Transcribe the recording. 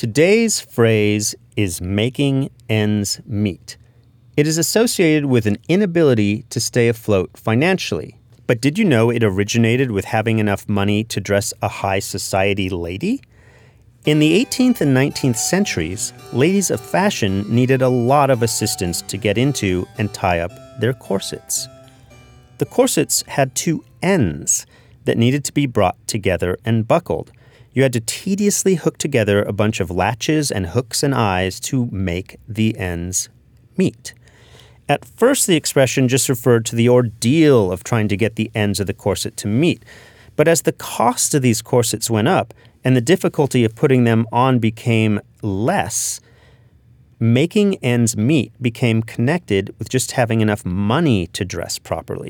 Today's phrase is making ends meet. It is associated with an inability to stay afloat financially. But did you know it originated with having enough money to dress a high society lady? In the 18th and 19th centuries, ladies of fashion needed a lot of assistance to get into and tie up their corsets. The corsets had two ends that needed to be brought together and buckled. You had to tediously hook together a bunch of latches and hooks and eyes to make the ends meet. At first, the expression just referred to the ordeal of trying to get the ends of the corset to meet. But as the cost of these corsets went up and the difficulty of putting them on became less, making ends meet became connected with just having enough money to dress properly.